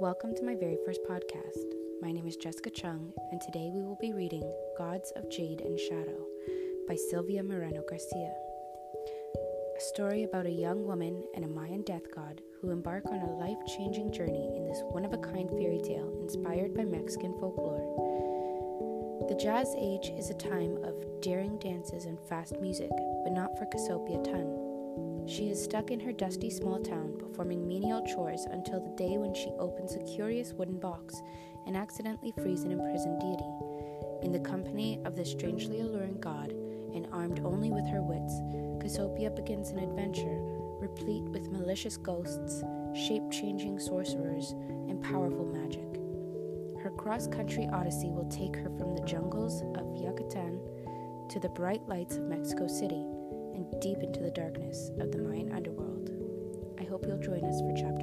welcome to my very first podcast. My name is Jessica Chung, and today we will be reading Gods of Jade and Shadow by Silvia Moreno Garcia. A story about a young woman and a Mayan death god who embark on a life changing journey in this one of a kind fairy tale inspired by Mexican folklore. The Jazz Age is a time of daring dances and fast music, but not for Cassiopeia Tun. She is stuck in her dusty small town performing menial chores until the day when she opens a curious wooden box and accidentally frees an imprisoned deity. In the company of this strangely alluring god, and armed only with her wits, Cassiopeia begins an adventure replete with malicious ghosts, shape changing sorcerers, and powerful magic. Her cross country odyssey will take her from the jungles of Yucatan to the bright lights of Mexico City and deep into the darkness of the Mayan underworld. I hope you'll join us for chapter